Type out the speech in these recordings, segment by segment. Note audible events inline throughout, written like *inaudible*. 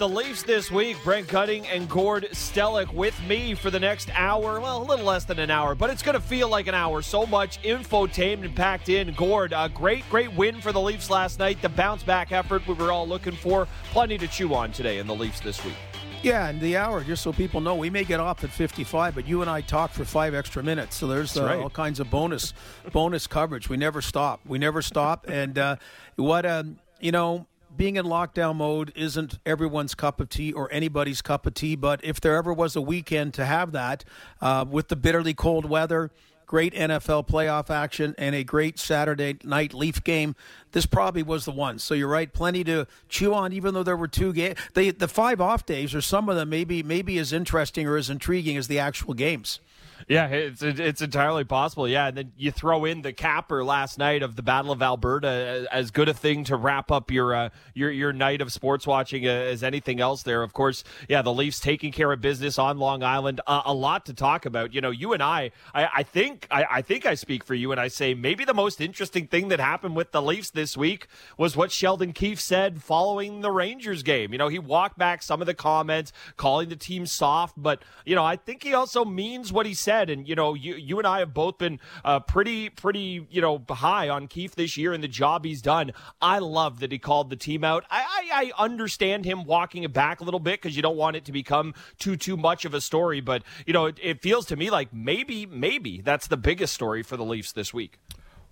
the Leafs this week. Brent Gutting and Gord Stellick with me for the next hour. Well, a little less than an hour, but it's going to feel like an hour. So much infotainment and packed in. Gord, a great, great win for the Leafs last night. The bounce back effort we were all looking for. Plenty to chew on today in the Leafs this week. Yeah, and the hour, just so people know, we may get off at 55, but you and I talk for five extra minutes. So there's uh, right. all kinds of bonus bonus coverage. We never stop. We never stop. And uh, what, um, you know, being in lockdown mode isn't everyone's cup of tea or anybody's cup of tea. But if there ever was a weekend to have that uh, with the bitterly cold weather, great NFL playoff action, and a great Saturday night Leaf game, this probably was the one. So you're right, plenty to chew on. Even though there were two games, the five off days or some of them maybe maybe as interesting or as intriguing as the actual games. Yeah, it's it's entirely possible. Yeah, and then you throw in the capper last night of the Battle of Alberta as good a thing to wrap up your uh, your your night of sports watching uh, as anything else. There, of course, yeah, the Leafs taking care of business on Long Island. Uh, a lot to talk about. You know, you and I, I, I think I, I think I speak for you, and I say maybe the most interesting thing that happened with the Leafs this week was what Sheldon Keefe said following the Rangers game. You know, he walked back some of the comments, calling the team soft, but you know, I think he also means what he said said, and you know, you you and I have both been uh, pretty pretty you know high on Keefe this year and the job he's done. I love that he called the team out. I I, I understand him walking it back a little bit because you don't want it to become too too much of a story, but you know, it, it feels to me like maybe maybe that's the biggest story for the Leafs this week.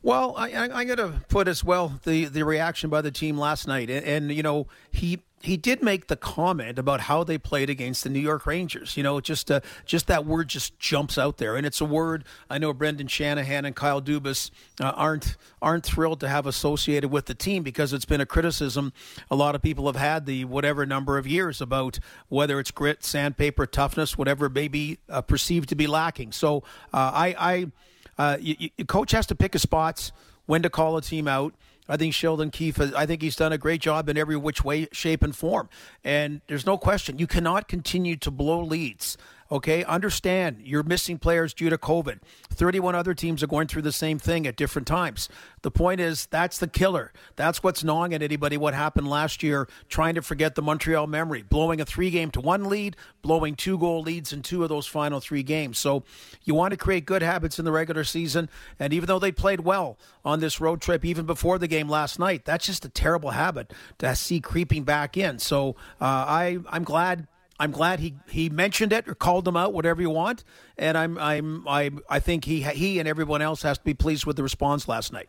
Well, I, I, am going to put as well the, the reaction by the team last night, and, and you know he he did make the comment about how they played against the New York Rangers. You know, just uh, just that word just jumps out there, and it's a word I know Brendan Shanahan and Kyle Dubas uh, aren't aren't thrilled to have associated with the team because it's been a criticism a lot of people have had the whatever number of years about whether it's grit, sandpaper, toughness, whatever may be uh, perceived to be lacking. So uh, I, I uh, you, you, coach has to pick his spots when to call a team out. I think Sheldon Keefe, I think he's done a great job in every which way, shape, and form. And there's no question, you cannot continue to blow leads Okay, understand you're missing players due to COVID. 31 other teams are going through the same thing at different times. The point is, that's the killer. That's what's gnawing at anybody what happened last year, trying to forget the Montreal memory, blowing a three game to one lead, blowing two goal leads in two of those final three games. So you want to create good habits in the regular season. And even though they played well on this road trip, even before the game last night, that's just a terrible habit to see creeping back in. So uh, I, I'm glad I'm glad he, he mentioned it or called them out, whatever you want. And I'm I'm I I think he he and everyone else has to be pleased with the response last night.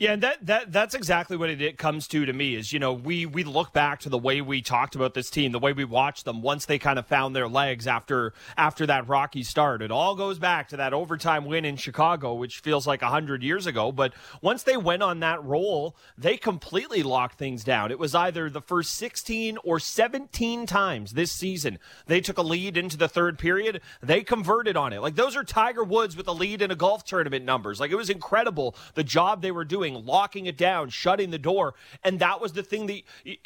Yeah, and that, that that's exactly what it, it comes to to me is, you know, we we look back to the way we talked about this team, the way we watched them once they kind of found their legs after after that rocky start. It all goes back to that overtime win in Chicago, which feels like 100 years ago, but once they went on that roll, they completely locked things down. It was either the first 16 or 17 times this season they took a lead into the third period, they converted on it. Like those are Tiger Woods with a lead in a golf tournament numbers. Like it was incredible the job they were doing doing, locking it down, shutting the door. And that was the thing that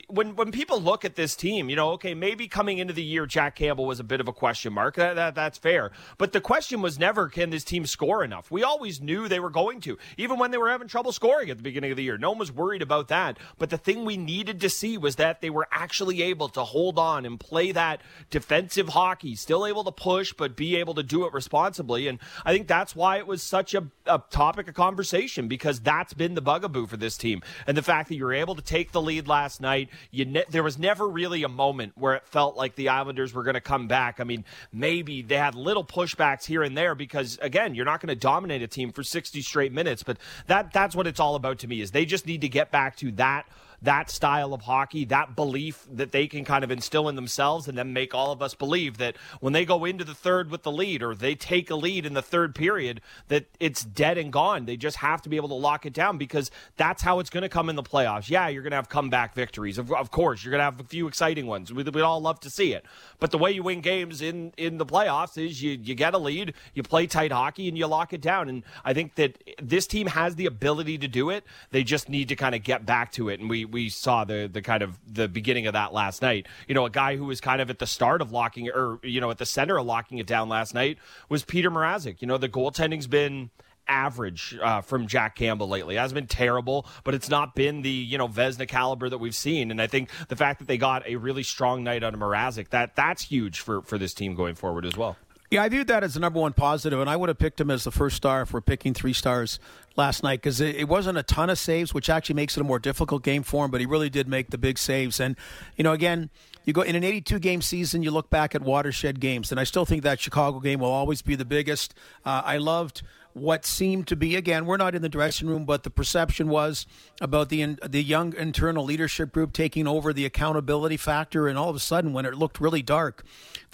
when when people look at this team, you know, okay, maybe coming into the year, Jack Campbell was a bit of a question mark. That, that that's fair. But the question was never can this team score enough. We always knew they were going to, even when they were having trouble scoring at the beginning of the year. No one was worried about that. But the thing we needed to see was that they were actually able to hold on and play that defensive hockey, still able to push, but be able to do it responsibly. And I think that's why it was such a, a topic of conversation because that's been the bugaboo for this team. And the fact that you were able to take the lead last night, you ne- there was never really a moment where it felt like the Islanders were going to come back. I mean, maybe they had little pushbacks here and there because again, you're not going to dominate a team for 60 straight minutes, but that that's what it's all about to me is they just need to get back to that that style of hockey, that belief that they can kind of instill in themselves and then make all of us believe that when they go into the third with the lead or they take a lead in the third period, that it's dead and gone. They just have to be able to lock it down because that's how it's going to come in the playoffs. Yeah, you're going to have comeback victories. Of, of course, you're going to have a few exciting ones. We, we all love to see it. But the way you win games in, in the playoffs is you, you get a lead, you play tight hockey, and you lock it down. And I think that this team has the ability to do it. They just need to kind of get back to it. And we, we saw the the kind of the beginning of that last night. You know, a guy who was kind of at the start of locking or you know at the center of locking it down last night was Peter Mrazek. You know, the goaltending's been average uh, from Jack Campbell lately. It hasn't been terrible, but it's not been the you know Vezina caliber that we've seen. And I think the fact that they got a really strong night out of Mrazek that that's huge for for this team going forward as well. Yeah, I viewed that as the number one positive, and I would have picked him as the first star if we're picking three stars last night because it, it, wasn't a ton of saves, which actually makes it a more difficult game for him. But he really did make the big saves, and you know, again, you go in an 82 game season, you look back at watershed games, and I still think that Chicago game will always be the biggest. Uh, I loved what seemed to be again we're not in the dressing room but the perception was about the the young internal leadership group taking over the accountability factor and all of a sudden when it looked really dark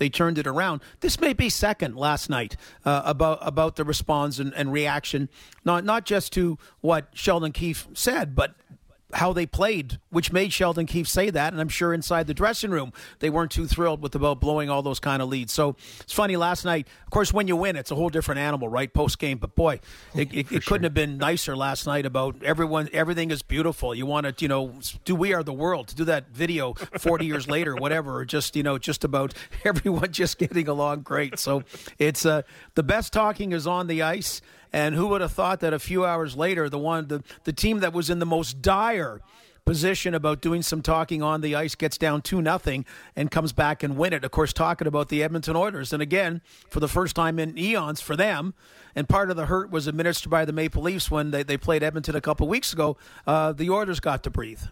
they turned it around. This may be second last night uh, about about the response and, and reaction not not just to what Sheldon Keefe said but how they played, which made Sheldon Keefe say that. And I'm sure inside the dressing room, they weren't too thrilled with about blowing all those kind of leads. So it's funny last night. Of course, when you win, it's a whole different animal, right? Post game. But boy, it, it, it couldn't have been nicer last night about everyone. Everything is beautiful. You want to, you know, do We Are the World to do that video 40 years later, whatever, or just, you know, just about *laughs* everyone just getting along great. So it's uh, the best talking is on the ice. And who would have thought that a few hours later, the one the, the team that was in the most dire position about doing some talking on the ice gets down 2 nothing and comes back and win it. Of course, talking about the Edmonton Oilers. And again, for the first time in eons for them, and part of the hurt was administered by the Maple Leafs when they, they played Edmonton a couple weeks ago. Uh, the Oilers got to breathe.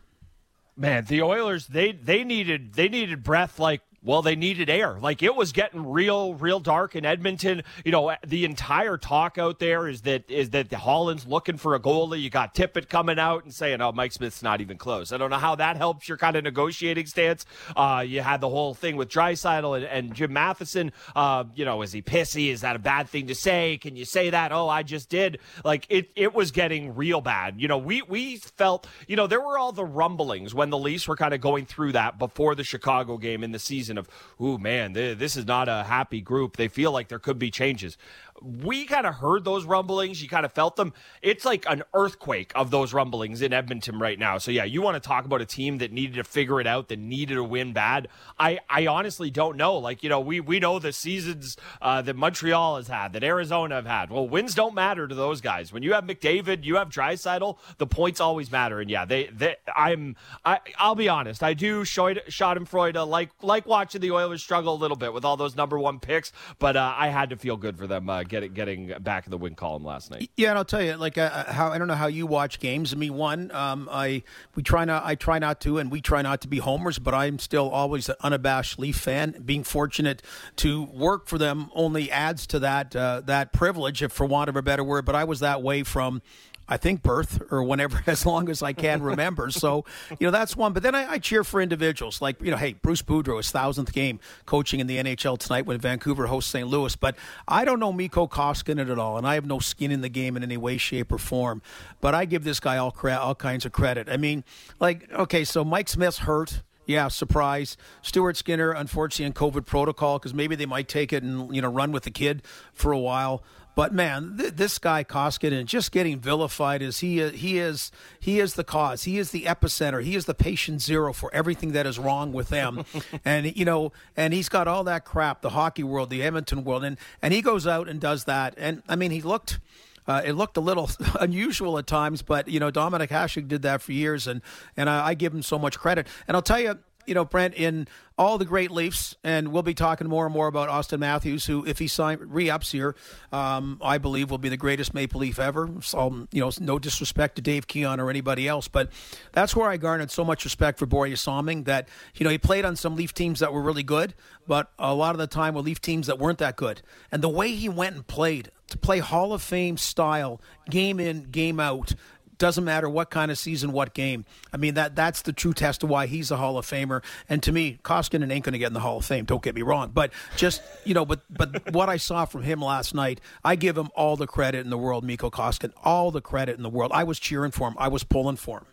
Man, the Oilers they they needed they needed breath like well, they needed air. Like it was getting real, real dark in Edmonton. You know, the entire talk out there is that is that the Holland's looking for a goalie. You got Tippett coming out and saying, "Oh, Mike Smith's not even close." I don't know how that helps your kind of negotiating stance. Uh, you had the whole thing with Draisaitl and, and Jim Matheson. Uh, you know, is he pissy? Is that a bad thing to say? Can you say that? Oh, I just did. Like it, it was getting real bad. You know, we we felt. You know, there were all the rumblings when the Leafs were kind of going through that before the Chicago game in the season season of, oh man, this is not a happy group. They feel like there could be changes we kind of heard those rumblings. You kind of felt them. It's like an earthquake of those rumblings in Edmonton right now. So yeah, you want to talk about a team that needed to figure it out, that needed to win bad. I, I honestly don't know. Like you know, we we know the seasons uh, that Montreal has had, that Arizona have had. Well, wins don't matter to those guys. When you have McDavid, you have Draisaitl, the points always matter. And yeah, they, they I'm I I'll be honest. I do Schadenfreude like like watching the Oilers struggle a little bit with all those number one picks, but uh, I had to feel good for them. Uh, getting getting back in the win column last night. Yeah, and I'll tell you, like uh, uh, how I don't know how you watch games. I mean, one, um, I we try not, I try not to, and we try not to be homers, but I'm still always an unabashed Leaf fan. Being fortunate to work for them only adds to that uh, that privilege, if for want of a better word. But I was that way from I think birth or whenever, *laughs* as long as I can remember. so, you know, that's one. But then I, I, cheer for individuals like, you know, hey, Bruce Boudreau, his thousandth game coaching in the NHL tonight when Vancouver hosts St. Louis. But I don't know Mikko Koskinen at all, and I have no skin in the game in any way, shape, or form. But I give this guy all, cre- all kinds of credit. I mean, like, okay, so Mike Smith's hurt. Yeah, surprise. Stuart Skinner, unfortunately, in COVID protocol because maybe they might take it and you know run with the kid for a while. But man, th- this guy Koskinen just getting vilified as he is, he is he is the cause. He is the epicenter. He is the patient zero for everything that is wrong with them. *laughs* and you know, and he's got all that crap, the hockey world, the Edmonton world, and and he goes out and does that. And I mean, he looked. Uh, it looked a little *laughs* unusual at times, but you know Dominik Hasek did that for years, and and I, I give him so much credit. And I'll tell you, you know, Brent, in all the great Leafs, and we'll be talking more and more about Auston Matthews, who, if he sign re-ups here, um, I believe will be the greatest Maple Leaf ever. So, you know, no disrespect to Dave Keon or anybody else, but that's where I garnered so much respect for Borje Salming that, you know, he played on some Leaf teams that were really good, but a lot of the time were Leaf teams that weren't that good. And the way he went and played, to play Hall of Fame style, game in, game out, doesn't matter what kind of season, what game. I mean that that's the true test of why he's a Hall of Famer. And to me, Koskinen ain't going to get in the Hall of Fame. Don't get me wrong, but just you know, but but *laughs* what I saw from him last night, I give him all the credit in the world, Mikko Koskinen, all the credit in the world. I was cheering for him. I was pulling for him.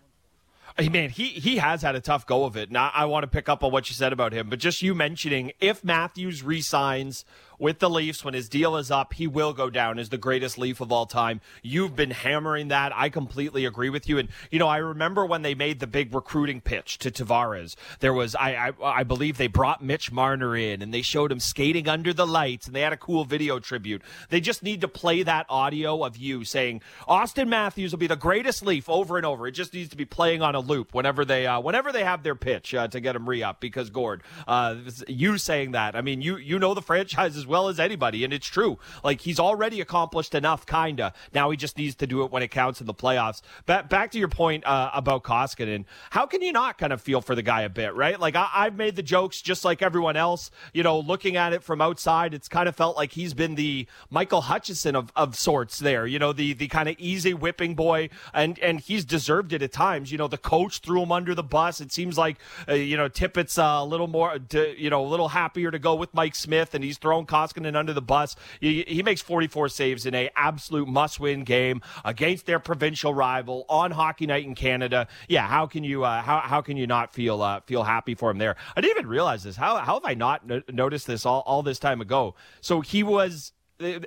Man, he he has had a tough go of it. Now I want to pick up on what you said about him, but just you mentioning if Matthews resigns with the Leafs when his deal is up, he will go down as the greatest Leaf of all time. You've been hammering that. I completely agree with you. And you know, I remember when they made the big recruiting pitch to Tavares. There was, I, I, I believe, they brought Mitch Marner in and they showed him skating under the lights, and they had a cool video tribute. They just need to play that audio of you saying Auston Matthews will be the greatest Leaf over and over. It just needs to be playing on a loop whenever they, uh, whenever they have their pitch uh, to get him re up. Because Gord, uh, you saying that, I mean, you you know the franchise as well as anybody, and it's true. Like he's already accomplished enough, kinda. Now he just needs to do it when it counts in the playoffs. Back back to your point uh, about Koskinen. How can you not kind of feel for the guy a bit, right? Like I, I've made the jokes just like everyone else. You know, looking at it from outside, it's kind of felt like he's been the Michael Hutchinson of, of sorts there. You know, the the kind of easy whipping boy, and and he's deserved it at times. You know, the coach threw him under the bus. It seems like uh, you know Tippett's uh, a little more, you know, a little happier to go with Mike Smith, and he's thrown Koskinen under the bus. He, he makes 44 saves in a absolute must win game against their provincial rival on Hockey Night in Canada. Yeah, how can you uh, how how can you not feel uh, feel happy for him there? I didn't even realize this. How how have I not no- noticed this all all this time ago? So he was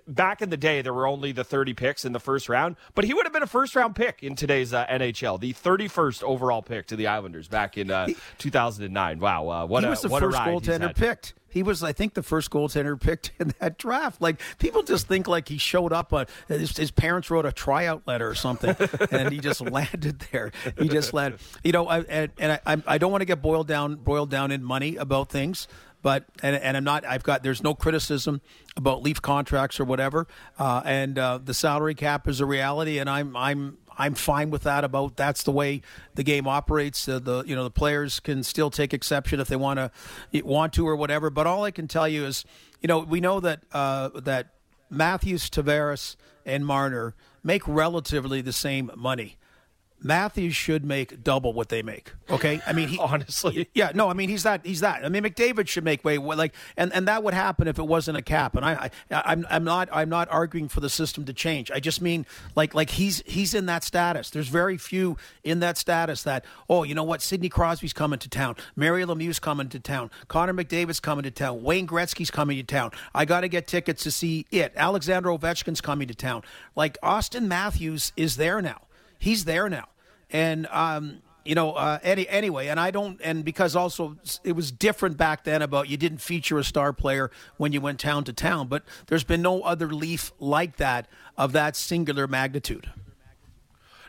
back in the day, there were only the 30 picks in the first round, but he would have been a first round pick in today's uh, NHL, the 31st overall pick to the Islanders back in uh, 2009. Wow, uh, what he a was the what first a goaltender picked. He was, I think, the first goaltender picked in that draft. Like people just think like he showed up. On, his, his parents wrote a tryout letter or something, *laughs* and he just landed there. He just landed. You know, I, and, and I, I don't want to get boiled down boiled down in money about things but and, and I'm not. I've got. There's no criticism about Leaf contracts or whatever, uh, and uh, the salary cap is a reality, and I'm I'm I'm fine with that. About that's the way the game operates. Uh, the you know the players can still take exception if they want to want to or whatever. But all I can tell you is, you know, we know that uh, that Matthews, Tavares, and Marner make relatively the same money. Matthews should make double what they make. Okay, I mean, he *laughs* Honestly. yeah, no, I mean he's that he's that. I mean McDavid should make way like, and, and that would happen if it wasn't a cap. And I, I I'm I'm not I'm not arguing for the system to change. I just mean like like he's he's in that status. There's very few in that status that oh you know what Sidney Crosby's coming to town, Mario Lemieux's coming to town, Connor McDavid's coming to town, Wayne Gretzky's coming to town. I got to get tickets to see it. Alexander Ovechkin's coming to town. Like Auston Matthews is there now he's there now. And um, you know, uh, any, anyway, and I don't, and because also it was different back then about you didn't feature a star player when you went town to town, but there's been no other Leaf like that of that singular magnitude.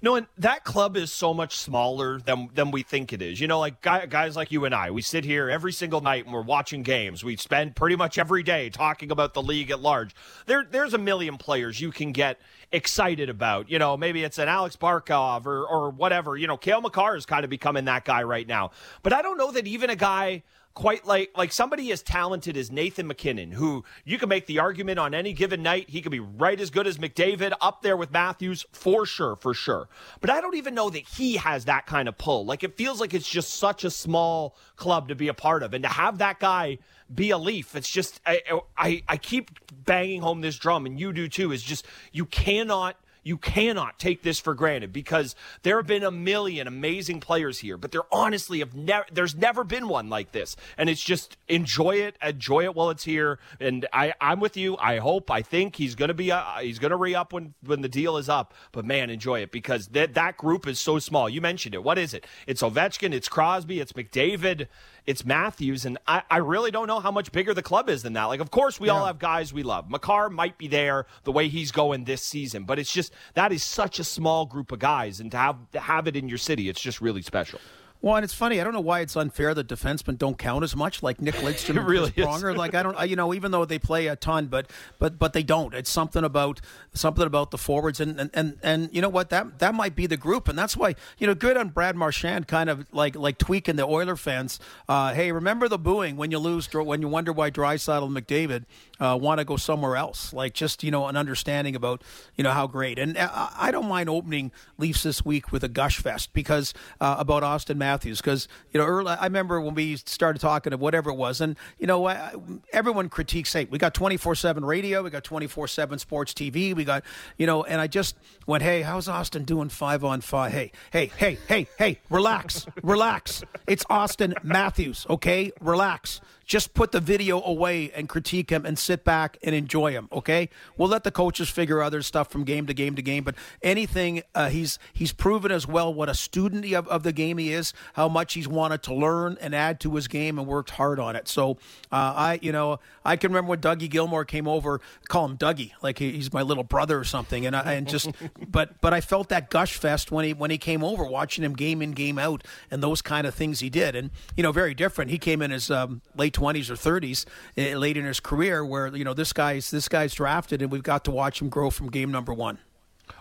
No, and that club is so much smaller than than we think it is. You know, like guy, guys like you and I, we sit here every single night and we're watching games. We spend pretty much every day talking about the league at large. There, there's a million players you can get excited about. You know, maybe it's an Alex Barkov or or whatever. You know, Cale Makar is kind of becoming that guy right now. But I don't know that even a guy quite like like somebody as talented as Nathan MacKinnon, who you can make the argument on any given night he could be right as good as McDavid, up there with Matthews for sure, for sure. But I don't even know that he has that kind of pull. Like it feels like it's just such a small club to be a part of, and to have that guy be a Leaf, it's just I I, I keep banging home this drum, and you do too. Is just you cannot you cannot take this for granted because there have been a million amazing players here, but there honestly have never there's never been one like this. And it's just enjoy it, enjoy it while it's here. And I, I'm with you. I hope, I think he's gonna be uh, he's gonna re up when when the deal is up. But man, enjoy it because that that group is so small. You mentioned it. What is it? It's Ovechkin, it's Crosby, it's McDavid it's Matthews, and I, I, really don't know how much bigger the club is than that. Like, of course, we yeah. all have guys we love. Makar might be there the way he's going this season, but it's just that is such a small group of guys, and to have to have it in your city, it's just really special. Well, and it's funny. I don't know why it's unfair that defensemen don't count as much, like Nick *laughs* Lidstrom and really Chris Pronger. Like I don't, you know, even though they play a ton, but but but they don't. It's something about something about the forwards, and and and, and you know what that that might be the group, and that's why you know good on Brad Marchand, kind of like like tweaking the Oiler fans. Uh, hey, remember the booing when you lose, when you wonder why Draisaitl and McDavid uh, want to go somewhere else. Like just you know an understanding about you know how great. And I, I don't mind opening Leafs this week with a gush fest because uh, about Auston. Matthews Matthews because you know early, I remember when we started talking of whatever it was, and you know I, everyone critiques. Hey, we got twenty four seven radio, we got twenty four seven sports TV, we got you know, and I just went, hey, how's Auston doing five on five? Hey, hey, hey, hey, hey, relax, *laughs* relax. It's Auston Matthews, okay? Relax. Just put the video away and critique him and sit back and enjoy him. Okay, we'll let the coaches figure other stuff from game to game to game. But anything, uh, he's he's proven as well what a student of, of the game he is, how much he's wanted to learn and add to his game and worked hard on it. So uh, I, you know, I can remember when Dougie Gilmour came over, call him Dougie, like he's my little brother or something, and I, and just, *laughs* but but I felt that gush fest when he when he came over, watching him game in game out and those kind of things he did, and you know, very different. He came in as um, late 20s or 30s uh, late in his career where you know this guy's this guy's drafted and we've got to watch him grow from game number 1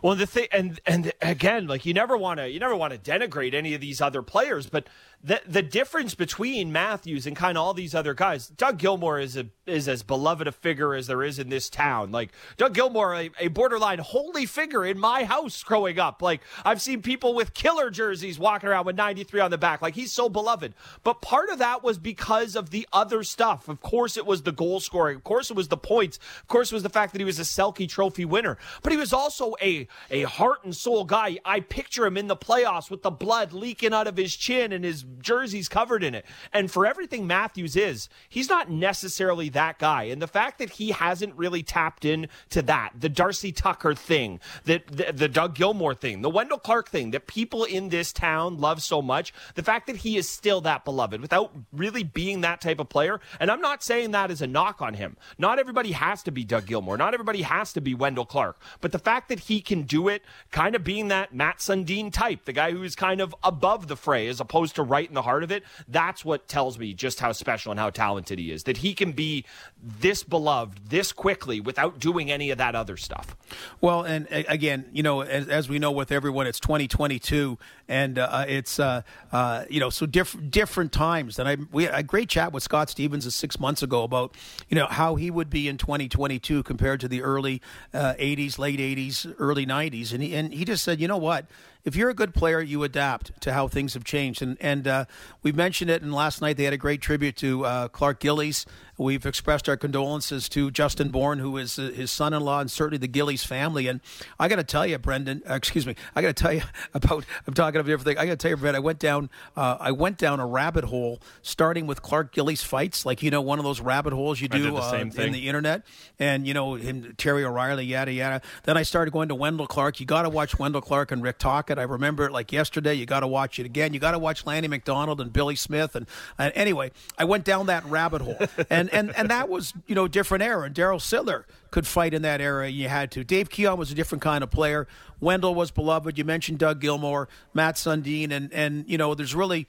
well, the thing, and and again, like you never want to, you never want to denigrate any of these other players, but the the difference between Matthews and kind of all these other guys, Doug Gilmour is a is as beloved a figure as there is in this town. Like Doug Gilmour, a, a borderline holy figure in my house growing up. Like I've seen people with killer jerseys walking around with 93 on the back. Like he's so beloved. But part of that was because of the other stuff. Of course, it was the goal scoring. Of course, it was the points. Of course, it was the fact that he was a Selke Trophy winner. But he was also a a heart and soul guy. I picture him in the playoffs with the blood leaking out of his chin and his jersey's covered in it. And for everything Matthews is, he's not necessarily that guy. And the fact that he hasn't really tapped in to that, the Darcy Tucker thing, the, the, the Doug Gilmour thing, the Wendell Clark thing that people in this town love so much, the fact that he is still that beloved without really being that type of player. And I'm not saying that as a knock on him. Not everybody has to be Doug Gilmour. Not everybody has to be Wendell Clark. But the fact that he can do it, kind of being that Mats Sundin type, the guy who is kind of above the fray as opposed to right in the heart of it, that's what tells me just how special and how talented he is. That he can be this beloved this quickly without doing any of that other stuff. Well, and again, you know, as, as we know with everyone, it's 2022, and uh, it's uh, uh, you know so different different times. And I we had a great chat with Scott Stevens six months ago about you know how he would be in 2022 compared to the early 80s, uh, late 80s, early 90s, and he, and he just said, you know what if you're a good player, you adapt to how things have changed. And and uh, we mentioned it, and last night they had a great tribute to uh, Clark Gillies. We've expressed our condolences to Justin Bourne, who is uh, his son-in-law, and certainly the Gillies family. And I got to tell you, Brendan, uh, excuse me, I got to tell you *laughs* about. I'm talking about everything. I got to tell you, Brendan, I went down. Uh, I went down a rabbit hole, starting with Clark Gillies fights, like you know, one of those rabbit holes you do the uh, in the internet, and you know, him, Terry O'Reilly, yada yada. Then I started going to Wendell Clark. You got to watch Wendell Clark and Rick Tocchet. I remember it like yesterday. You got to watch it again. You got to watch Lanny McDonald and Billy Smith. And, and anyway, I went down that rabbit hole, *laughs* and and and that was you know different era. And Darryl Sittler could fight in that era. You had to. Dave Keon was a different kind of player. Wendell was beloved. You mentioned Doug Gilmour, Mats Sundin, and and you know there's really.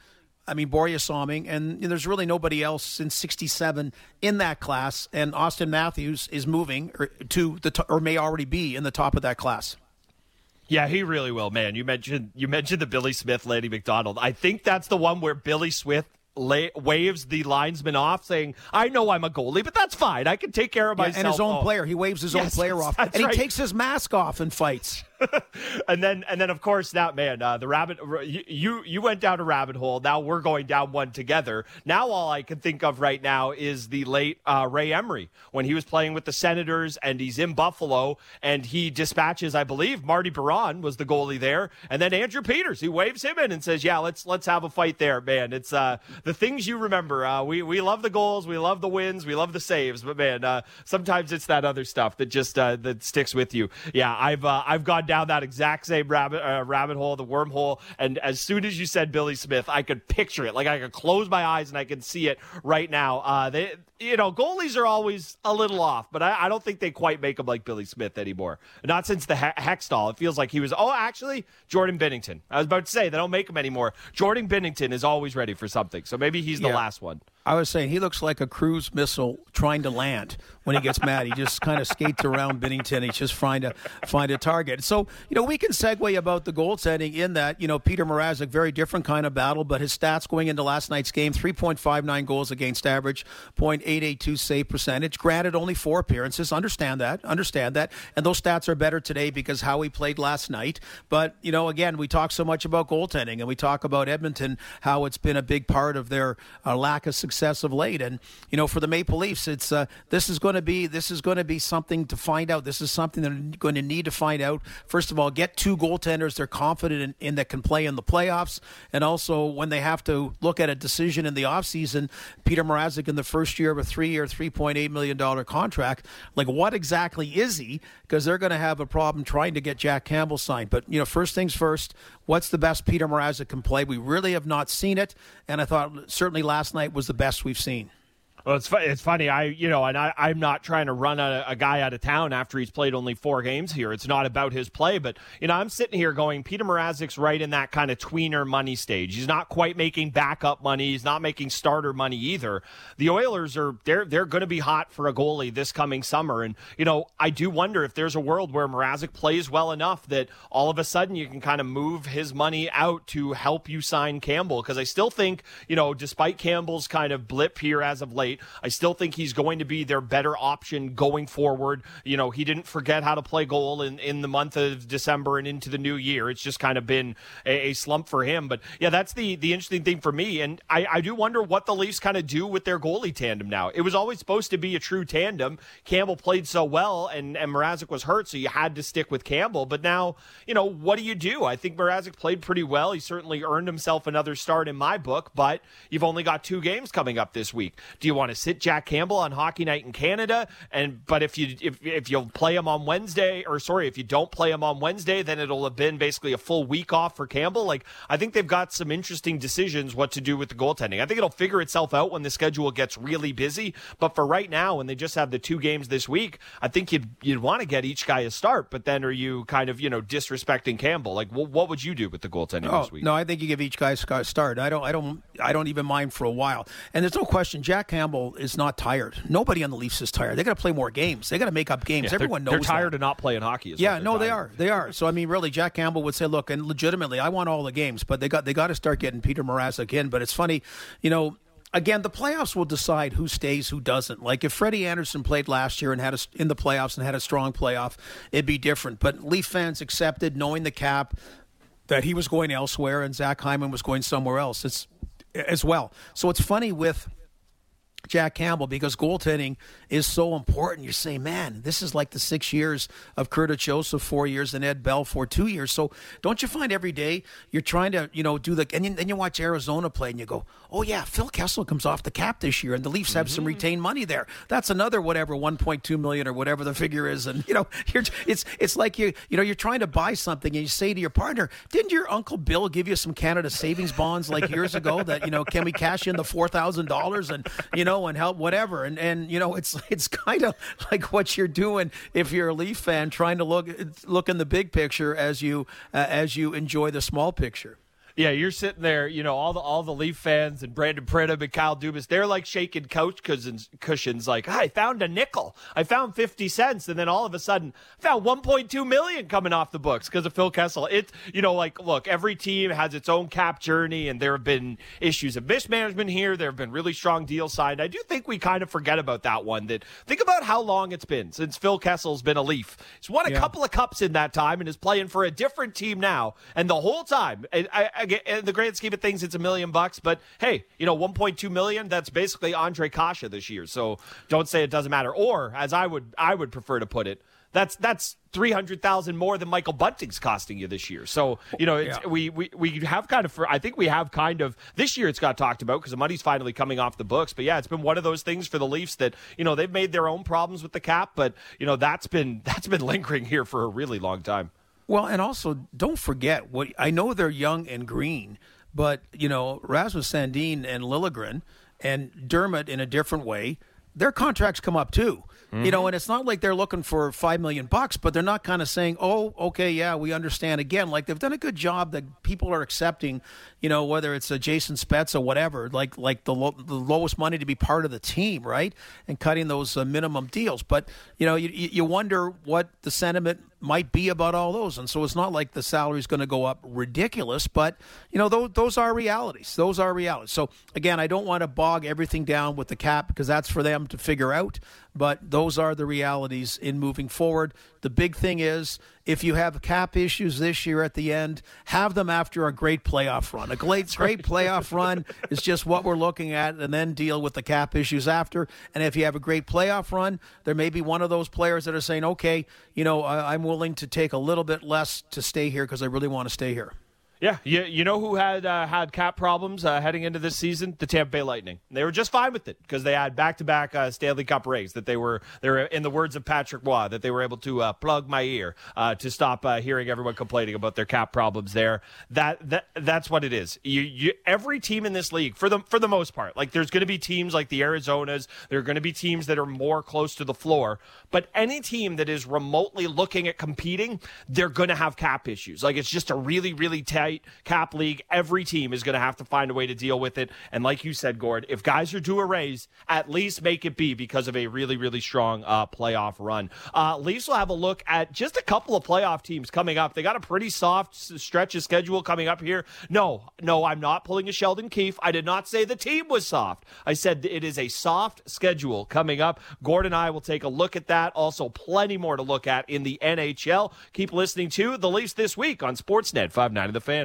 I mean, Borje Salming, and there's really nobody else since '67 in that class. And Auston Matthews is moving er, to the, or may already be in the top of that class. Yeah, he really will, man. You mentioned you mentioned the Billy Smith, Lanny McDonald. I think that's the one where Billy Smith la- waves the linesman off, saying, "I know I'm a goalie, but that's fine. I can take care of myself." and his own oh. player, he waves his yes, own player off, and he takes his mask off and fights. *laughs* and then and then of course that man uh, the rabbit you you went down a rabbit hole. Now we're going down one together. Now all i can think of right now is the late uh, ray emery when he was playing with the senators and he's in buffalo and he dispatches i believe marty Biron was the goalie there. And then andrew peters he waves him in and says yeah let's let's have a fight there man. It's uh, the things you remember uh, we we love the goals we love the wins we love the saves but man uh, sometimes it's that other stuff that just uh, that sticks with you. Yeah i've i've gone down that exact same rabbit uh, rabbit hole, the wormhole. And as soon as you said Billy Smith, I could picture it. Like I could close my eyes and I can see it right now. Uh, they, you know, goalies are always a little off, but I, I, don't think they quite make them like Billy Smith anymore. Not since the he- Hextall. It feels like he was. Oh, actually, Jordan Binnington. I was about to say they don't make him anymore. Jordan Binnington is always ready for something, so maybe he's the yeah. last one. I was saying he looks like a cruise missile trying to land when he gets mad. He just kind of skates around Binnington. He's just trying to find a target. So, you know, we can segue about the goaltending in that, you know, Peter Mrazek, very different kind of battle, but his stats going into last night's game 3.59 goals against average, 0.882 save percentage. Granted, only four appearances. Understand that. Understand that. And those stats are better today because how he played last night. But, you know, again, we talk so much about goaltending and we talk about Edmonton, how it's been a big part of their uh, lack of success of late. And, you know, for the Maple Leafs, it's uh, this is going to to be this is going to be something to find out. This is something they're going to need to find out. First of all, get two goaltenders they're confident in, in that can play in the playoffs, and also when they have to look at a decision in the offseason, Peter Mrazek in the first year of a three-year, three point eight million dollar contract. Like, what exactly is he? Because they're going to have a problem trying to get Jack Campbell signed. But you know, first things first. What's the best Peter Mrazek can play? We really have not seen it, and I thought certainly last night was the best we've seen. Well, it's it's funny. I you know, and I I'm not trying to run a, a, guy out of town after he's played only four games here. It's not about his play, but you know, I'm sitting here going, Peter Mrazek's right in that kind of tweener money stage. He's not quite making backup money. He's not making starter money either. The Oilers are they're they're going to be hot for a goalie this coming summer, and you know, I do wonder if there's a world where Mrazek plays well enough that all of a sudden you can kind of move his money out to help you sign Campbell. Because I still think you know, despite Campbell's kind of blip here as of late I still think he's going to be their better option going forward. You know, he didn't forget how to play goal in, in the month of December and into the new year. It's just kind of been a, a slump for him. But yeah, that's the, the interesting thing for me. And I, I do wonder what the Leafs kind of do with their goalie tandem now. It was always supposed to be a true tandem. Campbell played so well and, and Mrazek was hurt, so you had to stick with Campbell. But now, you know, what do you do? I think Mrazek played pretty well. He certainly earned himself another start in my book, but you've only got two games coming up this week. Do you want to sit Jack Campbell on Hockey Night in Canada, and but if you if if you'll play him on Wednesday, or sorry, if you don't play him on Wednesday, then it'll have been basically a full week off for Campbell. Like I think they've got some interesting decisions what to do with the goaltending. I think it'll figure itself out when the schedule gets really busy. But for right now, when they just have the two games this week, I think you'd you'd want to get each guy a start. But then are you kind of you know disrespecting Campbell? Like well, what would you do with the goaltending oh, this week? No, I think you give each guy a start. I don't I don't I don't even mind for a while. And there's no question, Jack Campbell is not tired. Nobody on the Leafs is tired. They got to play more games. They got to make up games. Yeah, Everyone knows they're tired that. of not playing hockey. yeah, no, tired. they are. They are. So I mean, really, Jack Campbell would say, "Look, and legitimately, I want all the games, but they got they got to start getting Peter Mrazek in." But it's funny, you know again, the playoffs will decide who stays, who doesn't. Like if Freddie Andersen played last year and had a, in the playoffs and had a strong playoff, it'd be different. But Leaf fans accepted, knowing the cap, that he was going elsewhere and Zach Hyman was going somewhere else. It's as well. So it's funny with Jack Campbell because goaltending is so important. You say, man, this is like the six years of Curtis Joseph, four years, and Ed Belfour two years. So don't you find every day you're trying to, you know, do the, and then you watch Arizona play and you go, oh yeah, Phil Kessel comes off the cap this year, and the Leafs have mm-hmm. some retained money there. That's another whatever 1.2 million or whatever the figure is, and you know, *laughs* it's it's like you you know you're trying to buy something and you say to your partner, didn't your uncle Bill give you some Canada savings bonds like years ago that you know can we cash in the four thousand dollars and you know and help whatever and and you know it's *laughs* it's kind of like what you're doing if you're a Leaf fan trying to look look in the big picture as you uh, as you enjoy the small picture. Yeah, you're sitting there, you know, all the all the Leaf fans and Brandon Pridham and Kyle Dubas, they're like shaking couch cushions, cushions like, I found a nickel. I found 50 cents. And then all of a sudden, found 1.2 million coming off the books because of Phil Kessel. It's, you know, like, look, every team has its own cap journey, and there have been issues of mismanagement here. There have been really strong deals signed. I do think we kind of forget about that one. That Think about how long it's been since Phil Kessel's been a Leaf. He's won a yeah. couple of cups in that time and is playing for a different team now. And the whole time, I, I, in uh, the grand scheme of things, it's a million bucks. But hey, you know, 1.2 million. That's basically Ondrej Kase this year. So don't say it doesn't matter. Or as I would, I would prefer to put it, that's that's three hundred thousand more than Michael Bunting's costing you this year. So you know, yeah. we, we we have kind of, I think we have kind of this year. It's got talked about because the money's finally coming off the books. But yeah, it's been one of those things for the Leafs that you know they've made their own problems with the cap, but you know that's been *laughs* that's been lingering here for a really long time. Well, and also don't forget what I know they're young and green, but you know Rasmus Sandin and Liljegren and Dermott in a different way, their contracts come up too. Mm-hmm. You know, and it's not like they're looking for five million bucks, but they're not kind of saying, "Oh, okay, yeah, we understand." Again, like they've done a good job that people are accepting. You know, whether it's a Jason Spezza or whatever, like like the lo- the lowest money to be part of the team, right, and cutting those uh, minimum deals. But you know, you you wonder what the sentiment might be about all those. And so it's not like the salary is going to go up ridiculous, but you know those those are realities. Those are realities. So again, I don't want to bog everything down with the cap because that's for them to figure out. But those are the realities in moving forward. The big thing is if you have cap issues this year at the end, have them after a great playoff run. A great great playoff *laughs* run is just what we're looking at, and then deal with the cap issues after. And if you have a great playoff run, there may be one of those players that are saying, "Okay, you know, I'm willing to take a little bit less to stay here because I really want to stay here." Yeah, you, you know who had uh, had cap problems uh, heading into this season? The Tampa Bay Lightning. They were just fine with it because they had back-to-back uh, Stanley Cup rings that they were they were in the words of Patrick Roy that they were able to uh, plug my ear uh, to stop uh, hearing everyone complaining about their cap problems there. That that that's what it is. You, you every team in this league for the for the most part, like there's going to be teams like the Arizonas, there are going to be teams that are more close to the floor, but any team that is remotely looking at competing, they're going to have cap issues. Like it's just a really really tight cap league. Every team is going to have to find a way to deal with it. And like you said, Gord, if guys are due a raise, at least make it be because of a really, really strong uh, playoff run. Uh, Leafs will have a look at just a couple of playoff teams coming up. They got a pretty soft stretch of schedule coming up here. No, no, I'm not pulling a Sheldon Keefe. I did not say the team was soft. I said it is a soft schedule coming up. Gord and I will take a look at that. Also, plenty more to look at in the NHL. Keep listening to the Leafs this week on Sportsnet 590 The Fan.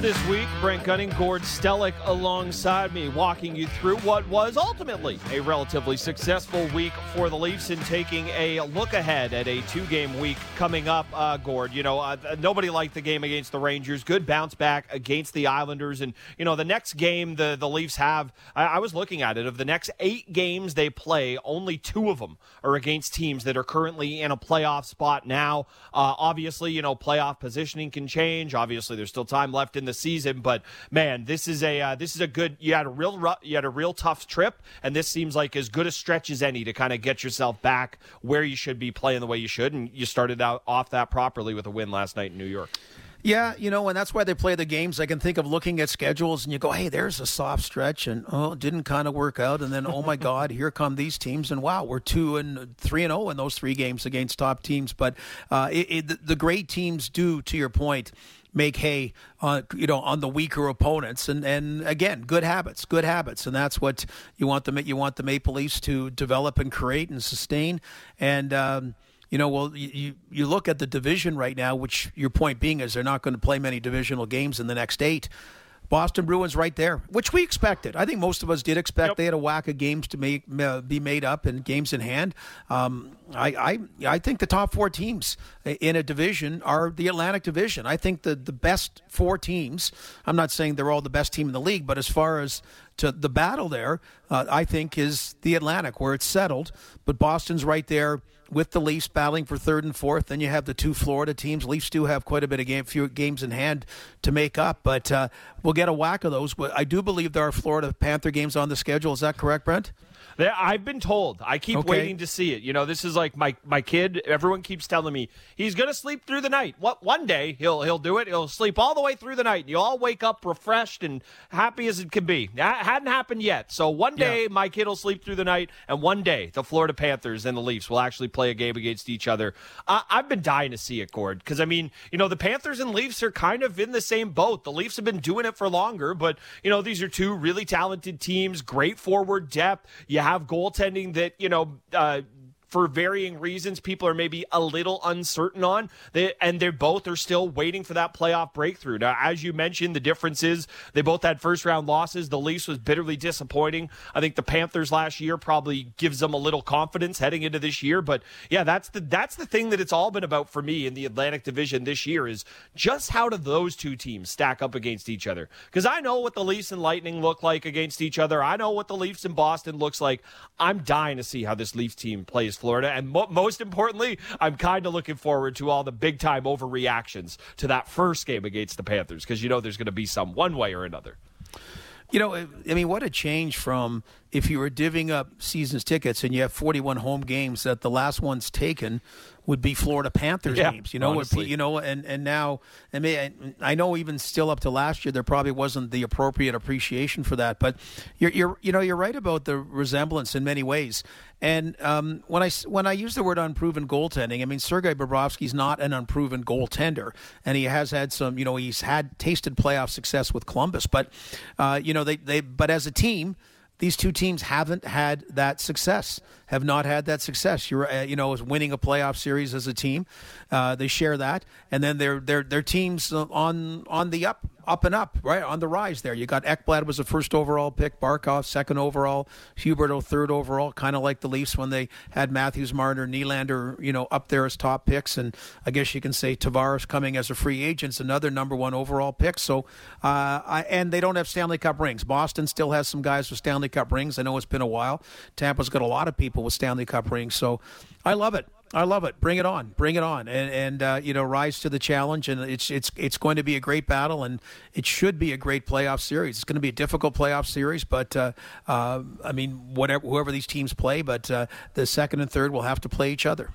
This week. Brent Gunning, Gord Stellick alongside me, walking you through what was ultimately a relatively successful week for the Leafs in taking a look ahead at a two game week coming up. Uh, Gord, you know, uh, nobody liked the game against the Rangers. Good bounce back against the Islanders. And, you know, the next game the, the Leafs have, I, I was looking at it, of the next eight games they play, only two of them are against teams that are currently in a playoff spot now. Uh, obviously, you know, playoff positioning can change. Obviously, there's still time left in the the season. But man, this is a uh, this is a good. You had a real you had a real tough trip, and this seems like as good a stretch as any to kind of get yourself back where you should be playing the way you should. And you started out off that properly with a win last night in New York. Yeah, you know, and that's why they play the games. I can think of looking at schedules and you go, hey, there's a soft stretch, and oh, it didn't kind of work out. And then, oh my God, here come these teams. And wow, we're two and three and oh in those three games against top teams. But uh, it, it, the great teams do, to your point, make hay, uh, you know, on the weaker opponents. And and again, good habits, good habits, and that's what you want the you want the Maple Leafs to develop and create and sustain. And um, you know, well, you you look at the division right now, which your point being is they're not going to play many divisional games in the next eight. Boston Bruins right there, which we expected. I think most of us did expect yep. they had a whack of games to make, uh, be made up and games in hand. Um, I, I, I think the top four teams in a division are the Atlantic Division. I think the, the best four teams, I'm not saying they're all the best team in the league, but as far as to the battle there, uh, I think is the Atlantic where it's settled. But Boston's right there with the Leafs battling for third and fourth. Then you have the two Florida teams. Leafs do have quite a bit of game, few games in hand to make up, but uh, we'll get a whack of those. But I do believe there are Florida Panther games on the schedule. Is that correct, Brent? I've been told. I keep okay. waiting to see it. You know, this is like my my kid. Everyone keeps telling me he's going to sleep through the night. What one day he'll he'll do it. He'll sleep all the way through the night. You all wake up refreshed and happy as it can be. That hadn't happened yet. So one day yeah. my kid will sleep through the night, and one day the Florida Panthers and the Leafs will actually play a game against each other. I, I've been dying to see it, Gord, because I mean, you know, the Panthers and Leafs are kind of in the same boat. The Leafs have been doing it for longer, but you know, these are two really talented teams, great forward depth. You have goaltending that you know uh, for varying reasons people are maybe a little uncertain on. They, and they both are still waiting for that playoff breakthrough. Now, as you mentioned, the difference is they both had first round losses. The Leafs was bitterly disappointing. I think the Panthers last year probably gives them a little confidence heading into this year. But yeah, that's the that's the thing that it's all been about for me in the Atlantic Division this year is just how do those two teams stack up against each other? Because I know what the Leafs and Lightning look like against each other. I know what the Leafs and Boston looks like. I'm dying to see how this Leafs team plays Florida. And mo- most importantly, I'm kind of looking forward to all the big time overreactions to that first game against the Panthers because you know there's going to be some one way or another. You know, I mean, what a change from if you were divvying up season's tickets and you have 41 home games that the last one's taken would be Florida Panthers yeah, games. You know, honestly. you know, and and now I mean, I know even still up to last year there probably wasn't the appropriate appreciation for that. But you're you're you know you're right about the resemblance in many ways. And um, when I when I use the word unproven goaltending, I mean Sergei Bobrovsky's not an unproven goaltender, and he has had some. You know, he's had tasted playoff success with Columbus, but uh, you know they they but as a team these two teams haven't had that success. Have not had that success. You're, uh, you know, winning a playoff series as a team. Uh, they share that, and then their their their teams on on the up up and up, right on the rise. There, you got Ekblad was a first overall pick, Barkov second overall, Huberdeau third overall, kind of like the Leafs when they had Matthews, Marner, Nylander, you know, up there as top picks, and I guess you can say Tavares coming as a free agent, is another number one overall pick. So, uh, I, and they don't have Stanley Cup rings. Boston still has some guys with Stanley Cup rings. I know it's been a while. Tampa's got a lot of people with Stanley Cup rings. So, I love it. I love it. Bring it on. Bring it on. And, and uh, you know, rise to the challenge. And it's it's it's going to be a great battle, and it should be a great playoff series. It's going to be a difficult playoff series, but uh, uh, I mean, whatever whoever these teams play, but uh, the second and third will have to play each other.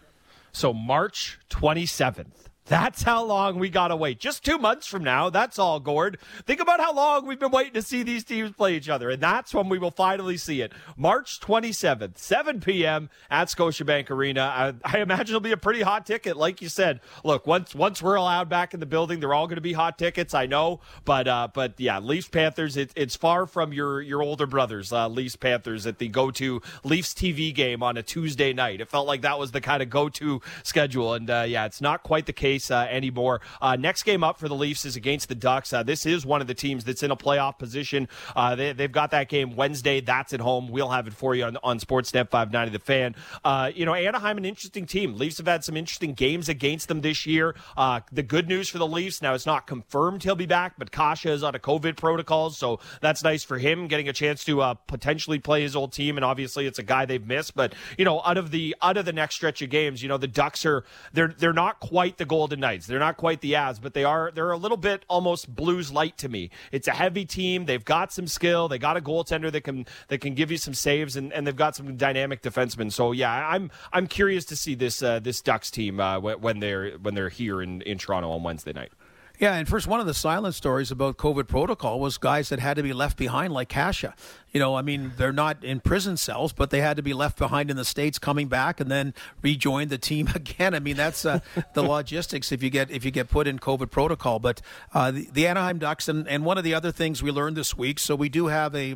So March 27th. That's how long we got to wait. Just two months from now. That's all, Gord. Think about how long we've been waiting to see these teams play each other. And that's when we will finally see it. March 27th, 7 p.m. at Scotiabank Arena. I, I imagine it'll be a pretty hot ticket. Like you said, look, once once we're allowed back in the building, they're all going to be hot tickets. I know. But uh, but yeah, Leafs Panthers, it, it's far from your, your older brothers, uh, Leafs Panthers, at the go to Leafs TV game on a Tuesday night. It felt like that was the kind of go to schedule. And uh, yeah, it's not quite the case uh, anymore. Uh, next game up for the Leafs is against the Ducks. Uh, this is one of the teams that's in a playoff position. Uh, they, have got that game Wednesday. That's at home. We'll have it for you on, on Sportsnet 590 The Fan. Uh, you know, Anaheim, an interesting team. Leafs have had some interesting games against them this year. Uh, the good news for the Leafs, now it's not confirmed he'll be back, but Kase is on a COVID protocol, so that's nice for him getting a chance to potentially play his old team. And obviously, it's a guy they've missed. But you know, out of the out of the next stretch of games, you know, the Ducks are they're they're not quite the Golden Knights. They're not quite the Avs, but they are they're a little bit almost Blues light to me. It's a heavy team. They've got some skill. They got a goaltender that can that can give you some saves, and, and they've got some dynamic defensemen. So yeah, I'm I'm curious to see this uh, this Ducks team uh, when they're when they're here in, in Toronto on Wednesday night. Yeah, and first, one of the silent stories about COVID protocol was guys that had to be left behind, like Kase. You know, I mean, they're not in prison cells, but they had to be left behind in the states, coming back and then rejoin the team *laughs* again. I mean, that's uh, the logistics if you get if you get put in COVID protocol. But uh, the, the Anaheim Ducks, and, and one of the other things we learned this week, so we do have a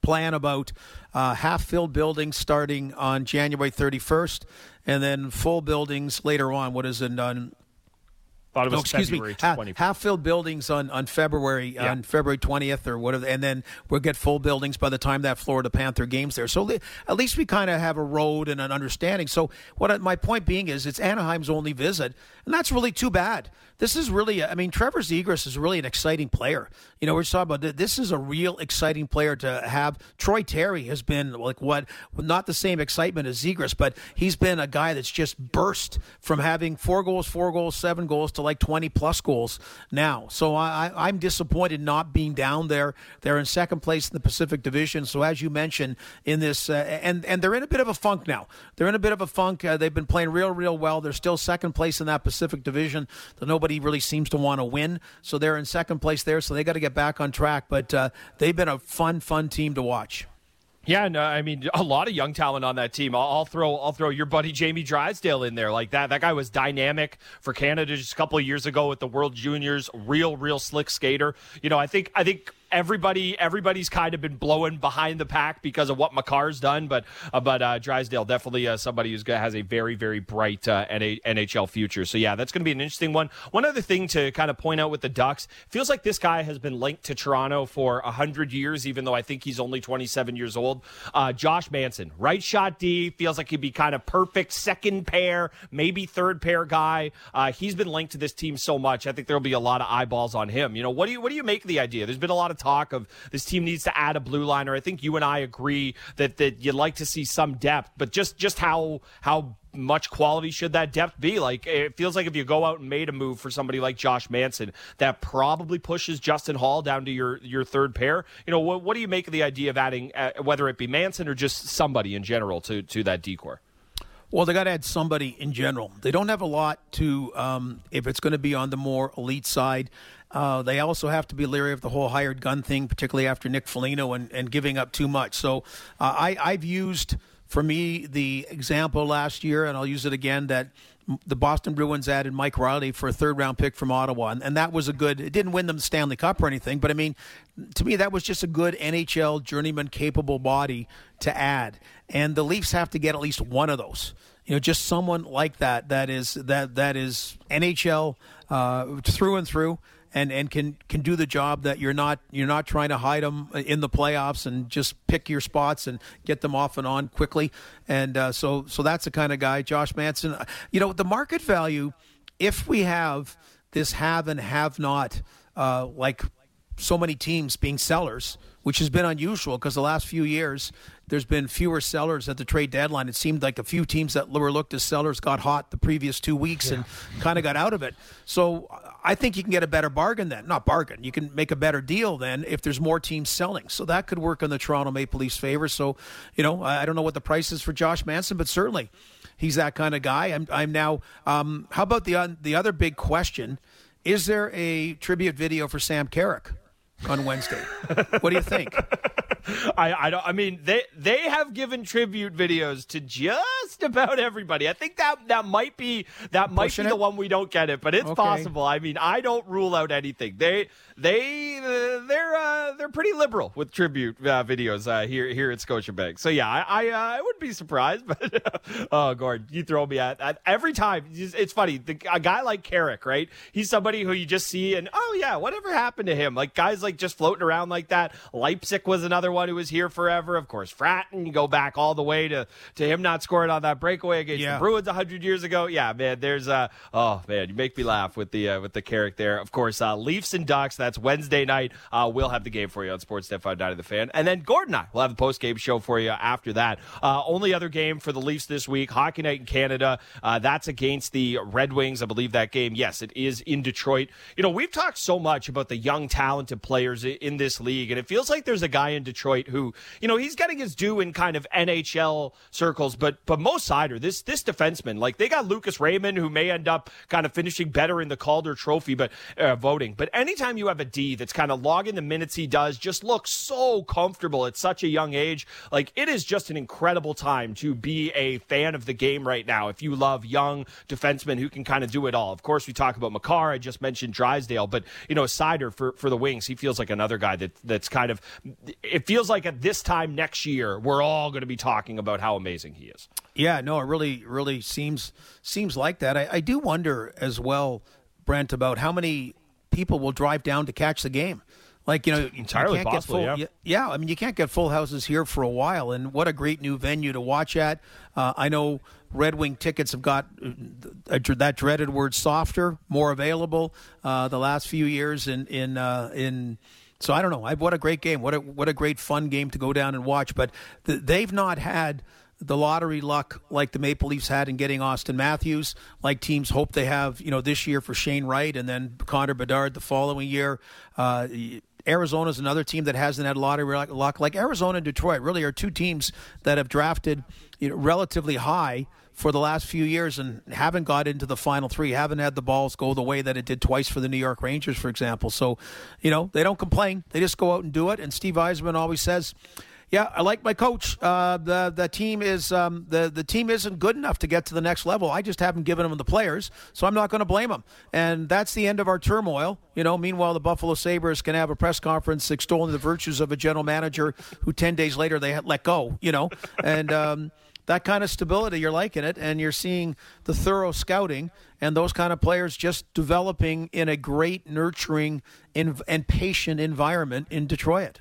plan about uh, half filled buildings starting on January 31st, and then full buildings later on. What is it on Thought it was no, excuse February me, half filled buildings on on February yeah. on February twentieth or whatever, and then we'll get full buildings by the time that Florida Panther game's there. So at least we kind of have a road and an understanding. So what my point being is, it's Anaheim's only visit, and that's really too bad. This is really, I mean, Trevor Zegras is really an exciting player. You know, we're talking about this is a real exciting player to have. Troy Terry has been like what, not the same excitement as Zegras, but he's been a guy that's just burst from having four goals, four goals, seven goals to like 20 plus goals now. So I, I'm disappointed not being down there. They're in second place in the Pacific Division. So as you mentioned in this, uh, and and they're in a bit of a funk now. They're in a bit of a funk. Uh, they've been playing real, real well. They're still second place in that Pacific Division. So nobody really seems to want to win. So they're in second place there. So they got to get back on track. But uh, they've been a fun, fun team to watch. Yeah, no, I mean a lot of young talent on that team. I'll, I'll, throw I'll throw your buddy Jamie Drysdale in there like that. That guy was dynamic for Canada just a couple of years ago with the World Juniors. Real, real slick skater. You know, I think I think everybody everybody's kind of been blowing behind the pack because of what Makar's done, but uh, but uh, Drysdale definitely uh, somebody who has a very very bright uh, NHL future. So yeah, that's going to be an interesting one. One other thing to kind of point out with the Ducks feels like this guy has been linked to Toronto for hundred years, even though I think he's only 27 years old. Uh, Josh Manson, right shot D, feels like he'd be kind of perfect second pair, maybe third pair guy. Uh, he's been linked to this team so much. I think there'll be a lot of eyeballs on him. You know, what do you what do you make of the idea? There's been a lot of talk of this team needs to add a blue liner. I think you and I agree that that you'd like to see some depth, but just just how how much quality should that depth be? Like it feels like if you go out and made a move for somebody like Josh Manson, that probably pushes Justin Holl down to your your third pair. You know, what, what do you make of the idea of adding uh, whether it be Manson or just somebody in general to to that decor? Well, they got to add somebody in general. They don't have a lot to, um, if it's going to be on the more elite side. Uh, they also have to be leery of the whole hired gun thing, particularly after Nick Foligno and, and giving up too much. So uh, I, I've used, for me, the example last year, and I'll use it again, that the Boston Bruins added Mike Reilly for a third round pick from Ottawa, and, and, that was a good. It didn't win them the Stanley Cup or anything, but I mean, to me, that was just a good NHL journeyman capable body to add. And the Leafs have to get at least one of those. You know, just someone like that that is that that is NHL uh, through and through and and can can do the job that you're not you're not trying to hide them in the playoffs and just pick your spots and get them off and on quickly. And uh, so so that's the kind of guy, Josh Manson. You know, the market value, if we have this have and have not, uh, like so many teams being sellers, which has been unusual because the last few years there's been fewer sellers at the trade deadline. It seemed like a few teams that were looked as sellers got hot the previous two weeks yeah. and kind of got out of it. So I think you can get a better bargain then. Not bargain. You can make a better deal then if there's more teams selling. So that could work in the Toronto Maple Leafs' favor. So, you know, I don't know what the price is for Josh Manson, but certainly he's that kind of guy. I'm, I'm now. Um, how about the uh, the other big question? Is there a tribute video for Sam Carrick on Wednesday? what do you think? *laughs* I, I don't. I mean, they they have given tribute videos to just about everybody. I think that that might be that might be it? the one we don't get it, but it's okay. possible. I mean, I don't rule out anything. They they uh, they're uh, they're pretty liberal with tribute uh, videos uh, here here at Scotiabank. So yeah, I I, uh, I wouldn't be surprised. *laughs* But oh, Gord, you throw me at, at every time. It's funny. The, a guy like Carrick, right? He's somebody who you just see and oh yeah, whatever happened to him? Like guys like just floating around like that. Leipsic was another one who was here forever. Of course, Frattin. You go back all the way to to him not scoring on that breakaway against yeah. the Bruins hundred years ago. Yeah, man. There's uh oh man, you make me laugh with the uh, with the Carrick there. Of course, uh, Leafs and Ducks. That's Wednesday night. Uh, we'll have the game for you on Sportsnet 590 The Fan. And then Gordon and I will have the post game show for you after that. Uh, only other game for the Leafs this week, Hockey Night in Canada. Uh, that's against the Red Wings. I believe that game, yes, it is in Detroit. You know, we've talked so much about the young, talented players in this league, and it feels like there's a guy in Detroit who, you know, he's getting his due in kind of NHL circles, but but Mo Seider, this this defenseman, like they got Lucas Raymond, who may end up kind of finishing better in the Calder Trophy, but uh, voting. But anytime you have a D that's kind of logging the minutes he does, just looks so comfortable at such a young age. Like it is just an incredible time to be a fan of the game right now. If you love young defensemen who can kind of do it all. Of course, we talk about Makar. I just mentioned Drysdale, but you know, Seider for for the Wings, he feels like another guy that that's kind of. It feels like at this time next year, we're all going to be talking about how amazing he is. Yeah, no, it really, really seems seems like that. I, I do wonder as well, Brent, about how many people will drive down to catch the game. Like you know, entirely you possible. Full, yeah. yeah, I mean, you can't get full houses here for a while, and what a great new venue to watch at. Uh, I know Red Wing tickets have got uh, that dreaded word softer, more available uh, the last few years in in uh, in. So I don't know. I, what a great game! What a what a great fun game to go down and watch. But they've not had the lottery luck like the Maple Leafs had in getting Auston Matthews, like teams hope they have, you know, this year for Shane Wright and then Connor Bedard the following year. Uh, Arizona is another team that hasn't had lottery luck. Like Arizona and Detroit really are two teams that have drafted you know, relatively high for the last few years and haven't got into the final three, haven't had the balls go the way that it did twice for the New York Rangers, for example. So, you know, they don't complain. They just go out and do it. And Steve Yzerman always says, yeah, I like my coach. Uh, the the team is um, the the team isn't good enough to get to the next level. I just haven't given them the players, so I'm not going to blame them. And that's the end of our turmoil. You know. Meanwhile, the Buffalo Sabres can have a press conference extolling the virtues of a general manager who ten days later they let go. You know, and. Um, that kind of stability, you're liking it, and you're seeing the thorough scouting and those kind of players just developing in a great, nurturing, and patient environment in Detroit.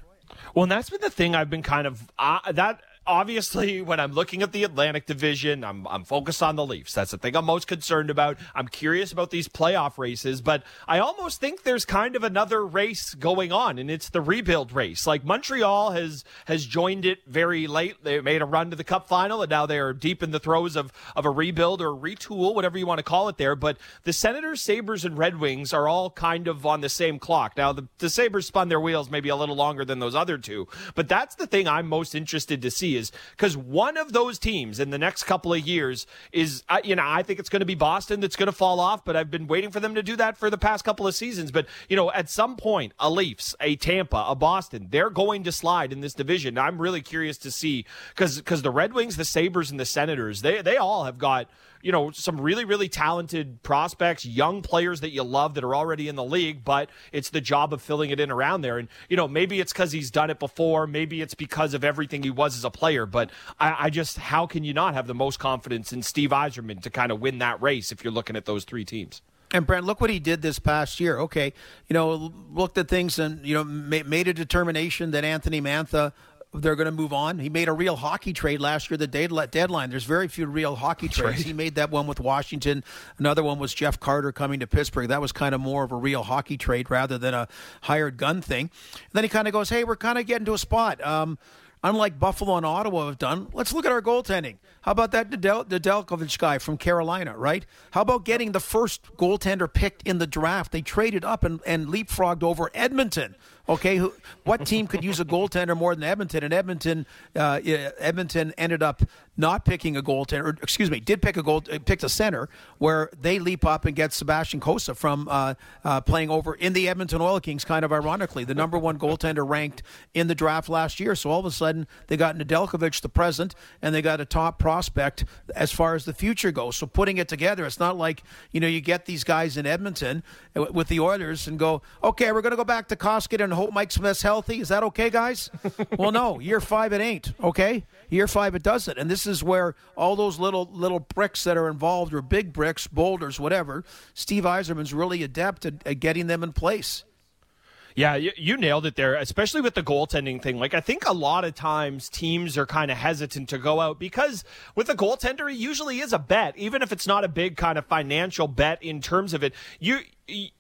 Well, and that's been the thing I've been kind of uh, that obviously, when I'm looking at the Atlantic Division, I'm, I'm focused on the Leafs. That's the thing I'm most concerned about. I'm curious about these playoff races, but I almost think there's kind of another race going on, and it's the rebuild race. Like Montreal has has joined it very late. They made a run to the Cup final, and now they are deep in the throes of of a rebuild or retool, whatever you want to call it. There, but the Senators, Sabres, and Red Wings are all kind of on the same clock. Now, the, the Sabres spun their wheels maybe a little longer than those other two, but that's the thing I'm most interested to see is because one of those teams in the next couple of years is, you know, I think it's going to be Boston that's going to fall off, but I've been waiting for them to do that for the past couple of seasons. But, you know, at some point, a Leafs, a Tampa, a Boston, they're going to slide in this division. I'm really curious to see because the Red Wings, the Sabres, and the Senators, they they all have got you know, some really, really talented prospects, young players that you love that are already in the league, but it's the job of filling it in around there. And, you know, maybe it's because he's done it before. Maybe it's because of everything he was as a player. But I, I just, how can you not have the most confidence in Steve Yzerman to kind of win that race if you're looking at those three teams? And Brent, look what he did this past year. Okay, you know, looked at things and you know made a determination that Anthony Mantha they're going to move on. He made a real hockey trade last year, the deadline. There's very few real hockey That's trades. Right. He made that one with Washington. Another one was Jeff Carter coming to Pittsburgh. That was kind of more of a real hockey trade rather than a hired gun thing. And then he kind of goes, hey, we're kind of getting to a spot. Um, unlike Buffalo and Ottawa have done, let's look at our goaltending. How about that Nedeljkovic guy from Carolina, right? How about getting the first goaltender picked in the draft? They traded up and, and leapfrogged over Edmonton. Okay, who, what team could use a goaltender more than Edmonton? And Edmonton, uh, Edmonton ended up not picking a goaltender. Or, excuse me, did pick a goal, picked a center where they leap up and get Sebastian Cossa from uh, uh, playing over in the Edmonton Oil Kings. Kind of ironically, the number one goaltender ranked in the draft last year. So all of a sudden, they got Nedeljkovic, the present, and they got a top prospect as far as the future goes. So putting it together, it's not like you know you get these guys in Edmonton uh, with the Oilers and go, okay, we're going to go back to Koskinen and hope Mike Smith's healthy. Is that okay, guys? *laughs* well, no. Year five, it ain't. Okay. Year five, it doesn't. And this is where all those little little bricks that are involved, or big bricks, boulders, whatever. Steve Yzerman's really adept at, at getting them in place. Yeah, you, you, nailed it there, especially with the goaltending thing. Like, I think a lot of times teams are kind of hesitant to go out because with a goaltender, it usually is a bet, even if it's not a big kind of financial bet in terms of it. You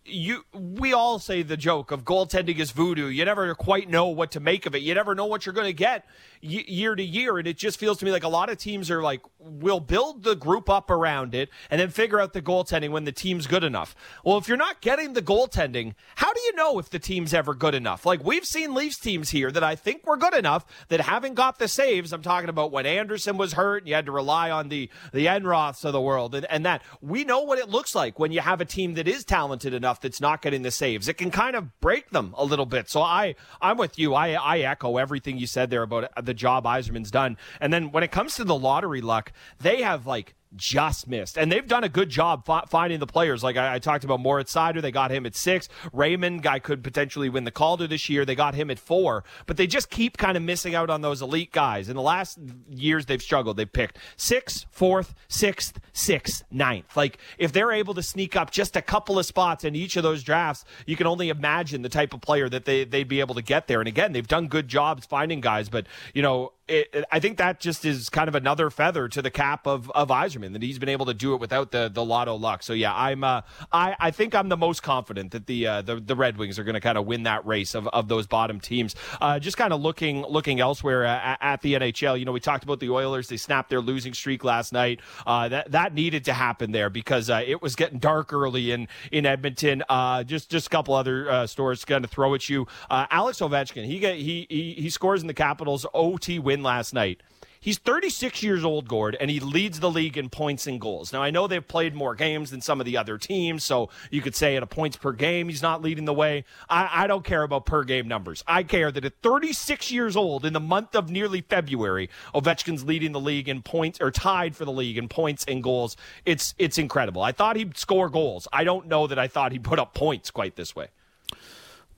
you we all say the joke of goaltending is voodoo. You never quite know what to make of it. You never know what you're going to get year to year, and it just feels to me like a lot of teams are like, we'll build the group up around it and then figure out the goaltending when the team's good enough. Well, if you're not getting the goaltending, how do you know if the team's ever good enough? Like we've seen Leafs teams here that I think were good enough that haven't got the saves. I'm talking about when Andersen was hurt, and you had to rely on the the Enroths of the world, and, and that we know what it looks like when you have a team that is talented talented enough that's not getting the saves. It can kind of break them a little bit. So I, I'm with you. I, I echo everything you said there about the job Yzerman's done. And then when it comes to the lottery luck, they have like just missed. And they've done a good job fi- finding the players. Like I, I, talked about Moritz Seider, they got him at six. Raymond, guy could potentially win the Calder this year. They got him at four. But they just keep kind of missing out on those elite guys. In the last years, they've struggled. They've picked sixth, fourth, sixth, sixth, ninth. Like if they're able to sneak up just a couple of spots in each of those drafts, you can only imagine the type of player that they, they'd be able to get there. And again, they've done good jobs finding guys. But, you know, it, I think that just is kind of another feather to the cap of, of Yzerman that he's been able to do it without the, the lotto luck. So yeah, I'm uh, I, I think I'm the most confident that the uh, the, the Red Wings are going to kind of win that race of, of those bottom teams. Uh, just kind of looking looking elsewhere at, at, the NHL. You know, we talked about the Oilers. They snapped their losing streak last night. Uh, that that needed to happen there because uh, it was getting dark early in in Edmonton. Uh, just just a couple other stores going to throw at you. Alex Ovechkin, he get he, he he scores in the Capitals OT win win last night. He's 36 years old, Gord, and he leads the league in points and goals. Now, I know they've played more games than some of the other teams, so you could say at a points per game, he's not leading the way. I, I don't care about per game numbers. I care that at 36 years old, in the month of nearly February, Ovechkin's leading the league in points, or tied for the league in points and goals. It's, it's incredible. I thought he'd score goals. I don't know that I thought he'd put up points quite this way.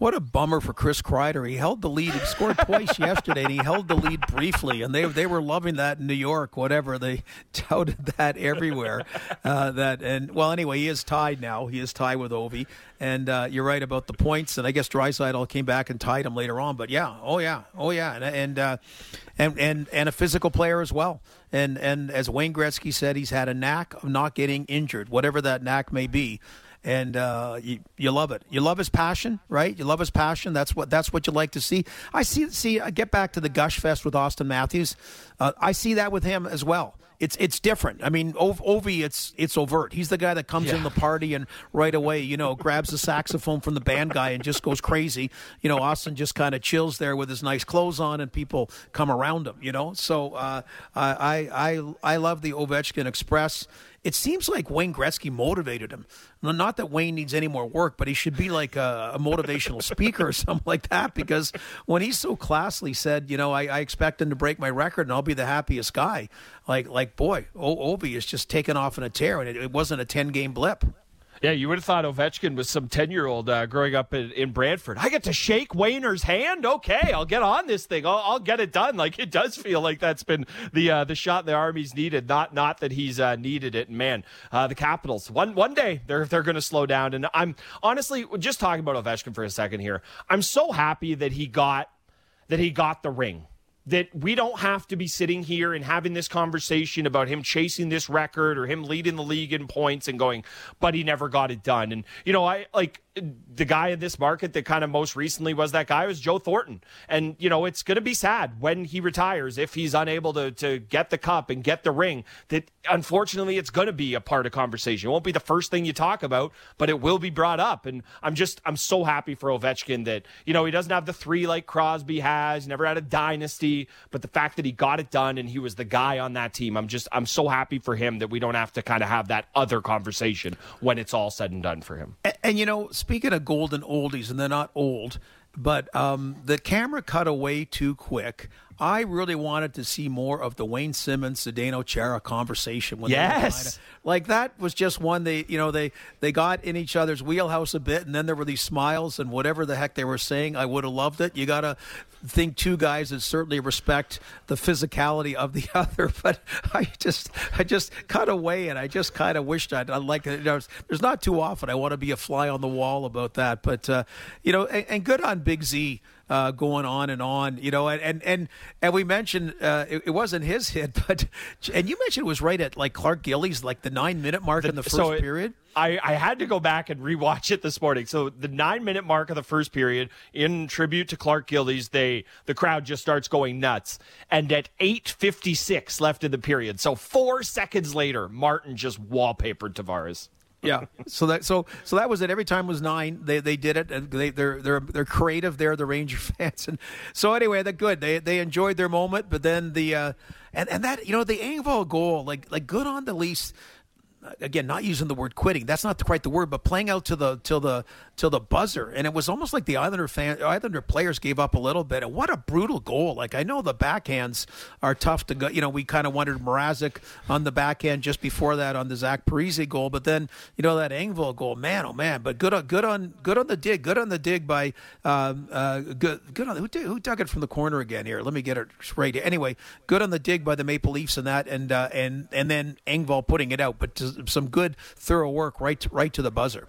What a bummer for Chris Kreider. He held the lead. He scored twice *laughs* yesterday, and he held the lead briefly. And they they were loving that in New York. Whatever they *laughs* touted that everywhere. Uh, that and well, anyway, he is tied now. He is tied with Ovi. And uh, you're right about the points. And I guess Draisaitl came back and tied him later on. But yeah, oh yeah, oh yeah, and and uh, and, and and a physical player as well. And and as Wayne Gretzky said, he's had a knack of not getting injured, whatever that knack may be and uh, you, you love it. You love his passion, right? You love his passion. That's what that's what you like to see. I see. See, I get back to the gush fest with Auston Matthews. Uh, I see that with him as well. It's it's different. I mean, Ovi, it's it's overt. He's the guy that comes yeah. in the party and right away, you know, grabs the saxophone from the band guy and just goes crazy. You know, Auston just kind of chills there with his nice clothes on, and people come around him. You know, so uh, I I I love the Ovechkin Express it seems like Wayne Gretzky motivated him. Not that Wayne needs any more work, but he should be like a, a motivational speaker or *laughs* something like that. Because when he so classily said, you know, I, I, expect him to break my record and I'll be the happiest guy. Like, like boy, o- Ovi is just taken off in a tear, and it, it wasn't a ten game blip. Yeah, you would have thought Ovechkin was some 10 year old uh, growing up in, in, Brantford. I get to shake Wayner's hand. Okay, I'll get on this thing. I'll, I'll, get it done. Like it does feel like that's been the uh, the shot the Army's needed. Not not that he's uh, needed it. And man, uh, the Capitals one one day they're they're going to slow down. And I'm honestly just talking about Ovechkin for a second here. I'm so happy that he got that he got the ring that we don't have to be sitting here and having this conversation about him chasing this record or him leading the league in points and going, but he never got it done. And, you know, I like the guy in this market that kind of most recently was that guy was Joe Thornton. And, you know, it's going to be sad when he retires if he's unable to, to get the cup and get the ring. That unfortunately, it's going to be a part of conversation. It won't be the first thing you talk about, but it will be brought up. And I'm just, I'm so happy for Ovechkin that, you know, he doesn't have the three like Crosby has, never had a dynasty, but the fact that he got it done and he was the guy on that team, I'm just, I'm so happy for him that we don't have to kind of have that other conversation when it's all said and done for him. and, and you know, speaking of golden oldies, and they're not old, but um, the camera cut away too quick. I really wanted to see more of the Wayne Simmonds, Zdeno Chara conversation. When yes, like that was just one they, you know, they they got in each other's wheelhouse a bit, and then there were these smiles and whatever the heck they were saying. I would have loved it. You gotta think two guys that certainly respect the physicality of the *laughs* other, but I just I just cut away, and I just kind of wished I'd, I'd like it. There's not too often I want to be a fly on the wall about that, but uh, you know, and, and good on Big Z uh, going on and on, you know, and and and we mentioned uh, it, it, wasn't his hit, *laughs* but and you mentioned it was right at like Clark Gillies, like the nine minute mark the, in the first so it, period. I, I had to go back and rewatch it this morning. So the nine minute mark of the first period, in tribute to Clark Gillies, they the crowd just starts going nuts. And at eight fifty six left in the period, so four seconds later, Martin just wallpapered Tavares yeah. So that so so that was it. Every time was nine. They they did it. And they they're they're they're creative. They're the Ranger *laughs* fans. And so anyway, they're good. They they enjoyed their moment. But then the uh, and and that you know the Engvall goal like like good on the Leafs again not using the word quitting that's not quite the word but playing out to the till the till the buzzer and it was almost like the islander fan islander players gave up a little bit and what a brutal goal. Like i know the backhands are tough to go you know we kind of wondered Mrazek on the backhand just before that on the zach Parise goal but then you know that Engvall goal man oh man but good on good on good on the dig good on the dig by um, uh, good good on who, who dug it from the corner again here? Let me get it right anyway good on the dig by the maple leafs and that and uh, and and then Engvall putting it out but some good thorough work right to, right to the buzzer.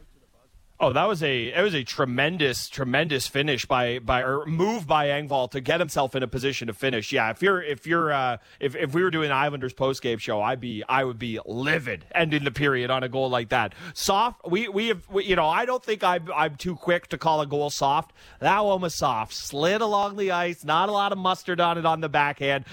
Oh, that was a it was a tremendous tremendous finish by by or move by Engvall to get himself in a position to finish. Yeah, if you're if you're uh, if if we were doing Islanders post game show, I'd be I would be livid ending the period on a goal like that. Soft. We we have we, you know I don't think I'm I'm too quick to call a goal soft. That one was soft. Slid along the ice. Not a lot of mustard on it on the backhand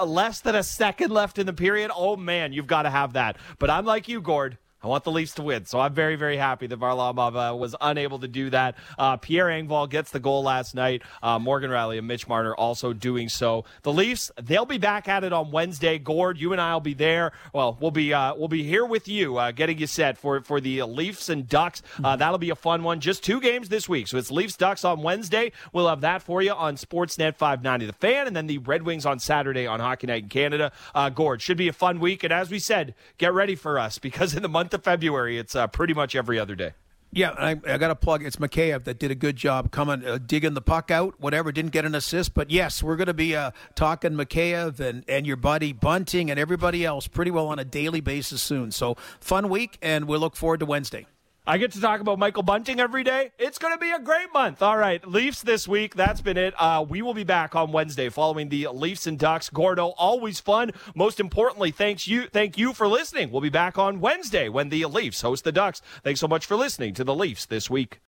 less than a second left in the period, oh man, you've got to have that. But I'm like you, Gord. I want the Leafs to win. So I'm very, very happy that Varlamov uh, was unable to do that. Uh, Pierre Engvall gets the goal last night. Uh, Morgan Rielly and Mitch Marner also doing so. The Leafs, they'll be back at it on Wednesday. Gord, you and I will be there. Well, we'll be uh, we'll be here with you, uh, getting you set for for the Leafs and Ducks. Uh, that'll be a fun one. Just two games this week. So it's Leafs Ducks on Wednesday. We'll have that for you on Sportsnet 590 The Fan, and then the Red Wings on Saturday on Hockey Night in Canada. Gord, should be a fun week. And as we said, get ready for us because in the month month of February, it's uh, pretty much every other day. Yeah, I, I got to plug. It's Mikheyev that did a good job coming, uh, digging the puck out. Whatever, didn't get an assist, but yes, we're going to be uh, talking Mikheyev and and your buddy Bunting and everybody else pretty well on a daily basis soon. So fun week, and we look forward to Wednesday. I get to talk about Michael Bunting every day. It's going to be a great month. All right, Leafs this week. That's been it. Uh, we will be back on Wednesday following the Leafs and Ducks. Gordo, always fun. Most importantly, thanks you. Thank you for listening. We'll be back on Wednesday when the Leafs host the Ducks. Thanks so much for listening to the Leafs this week.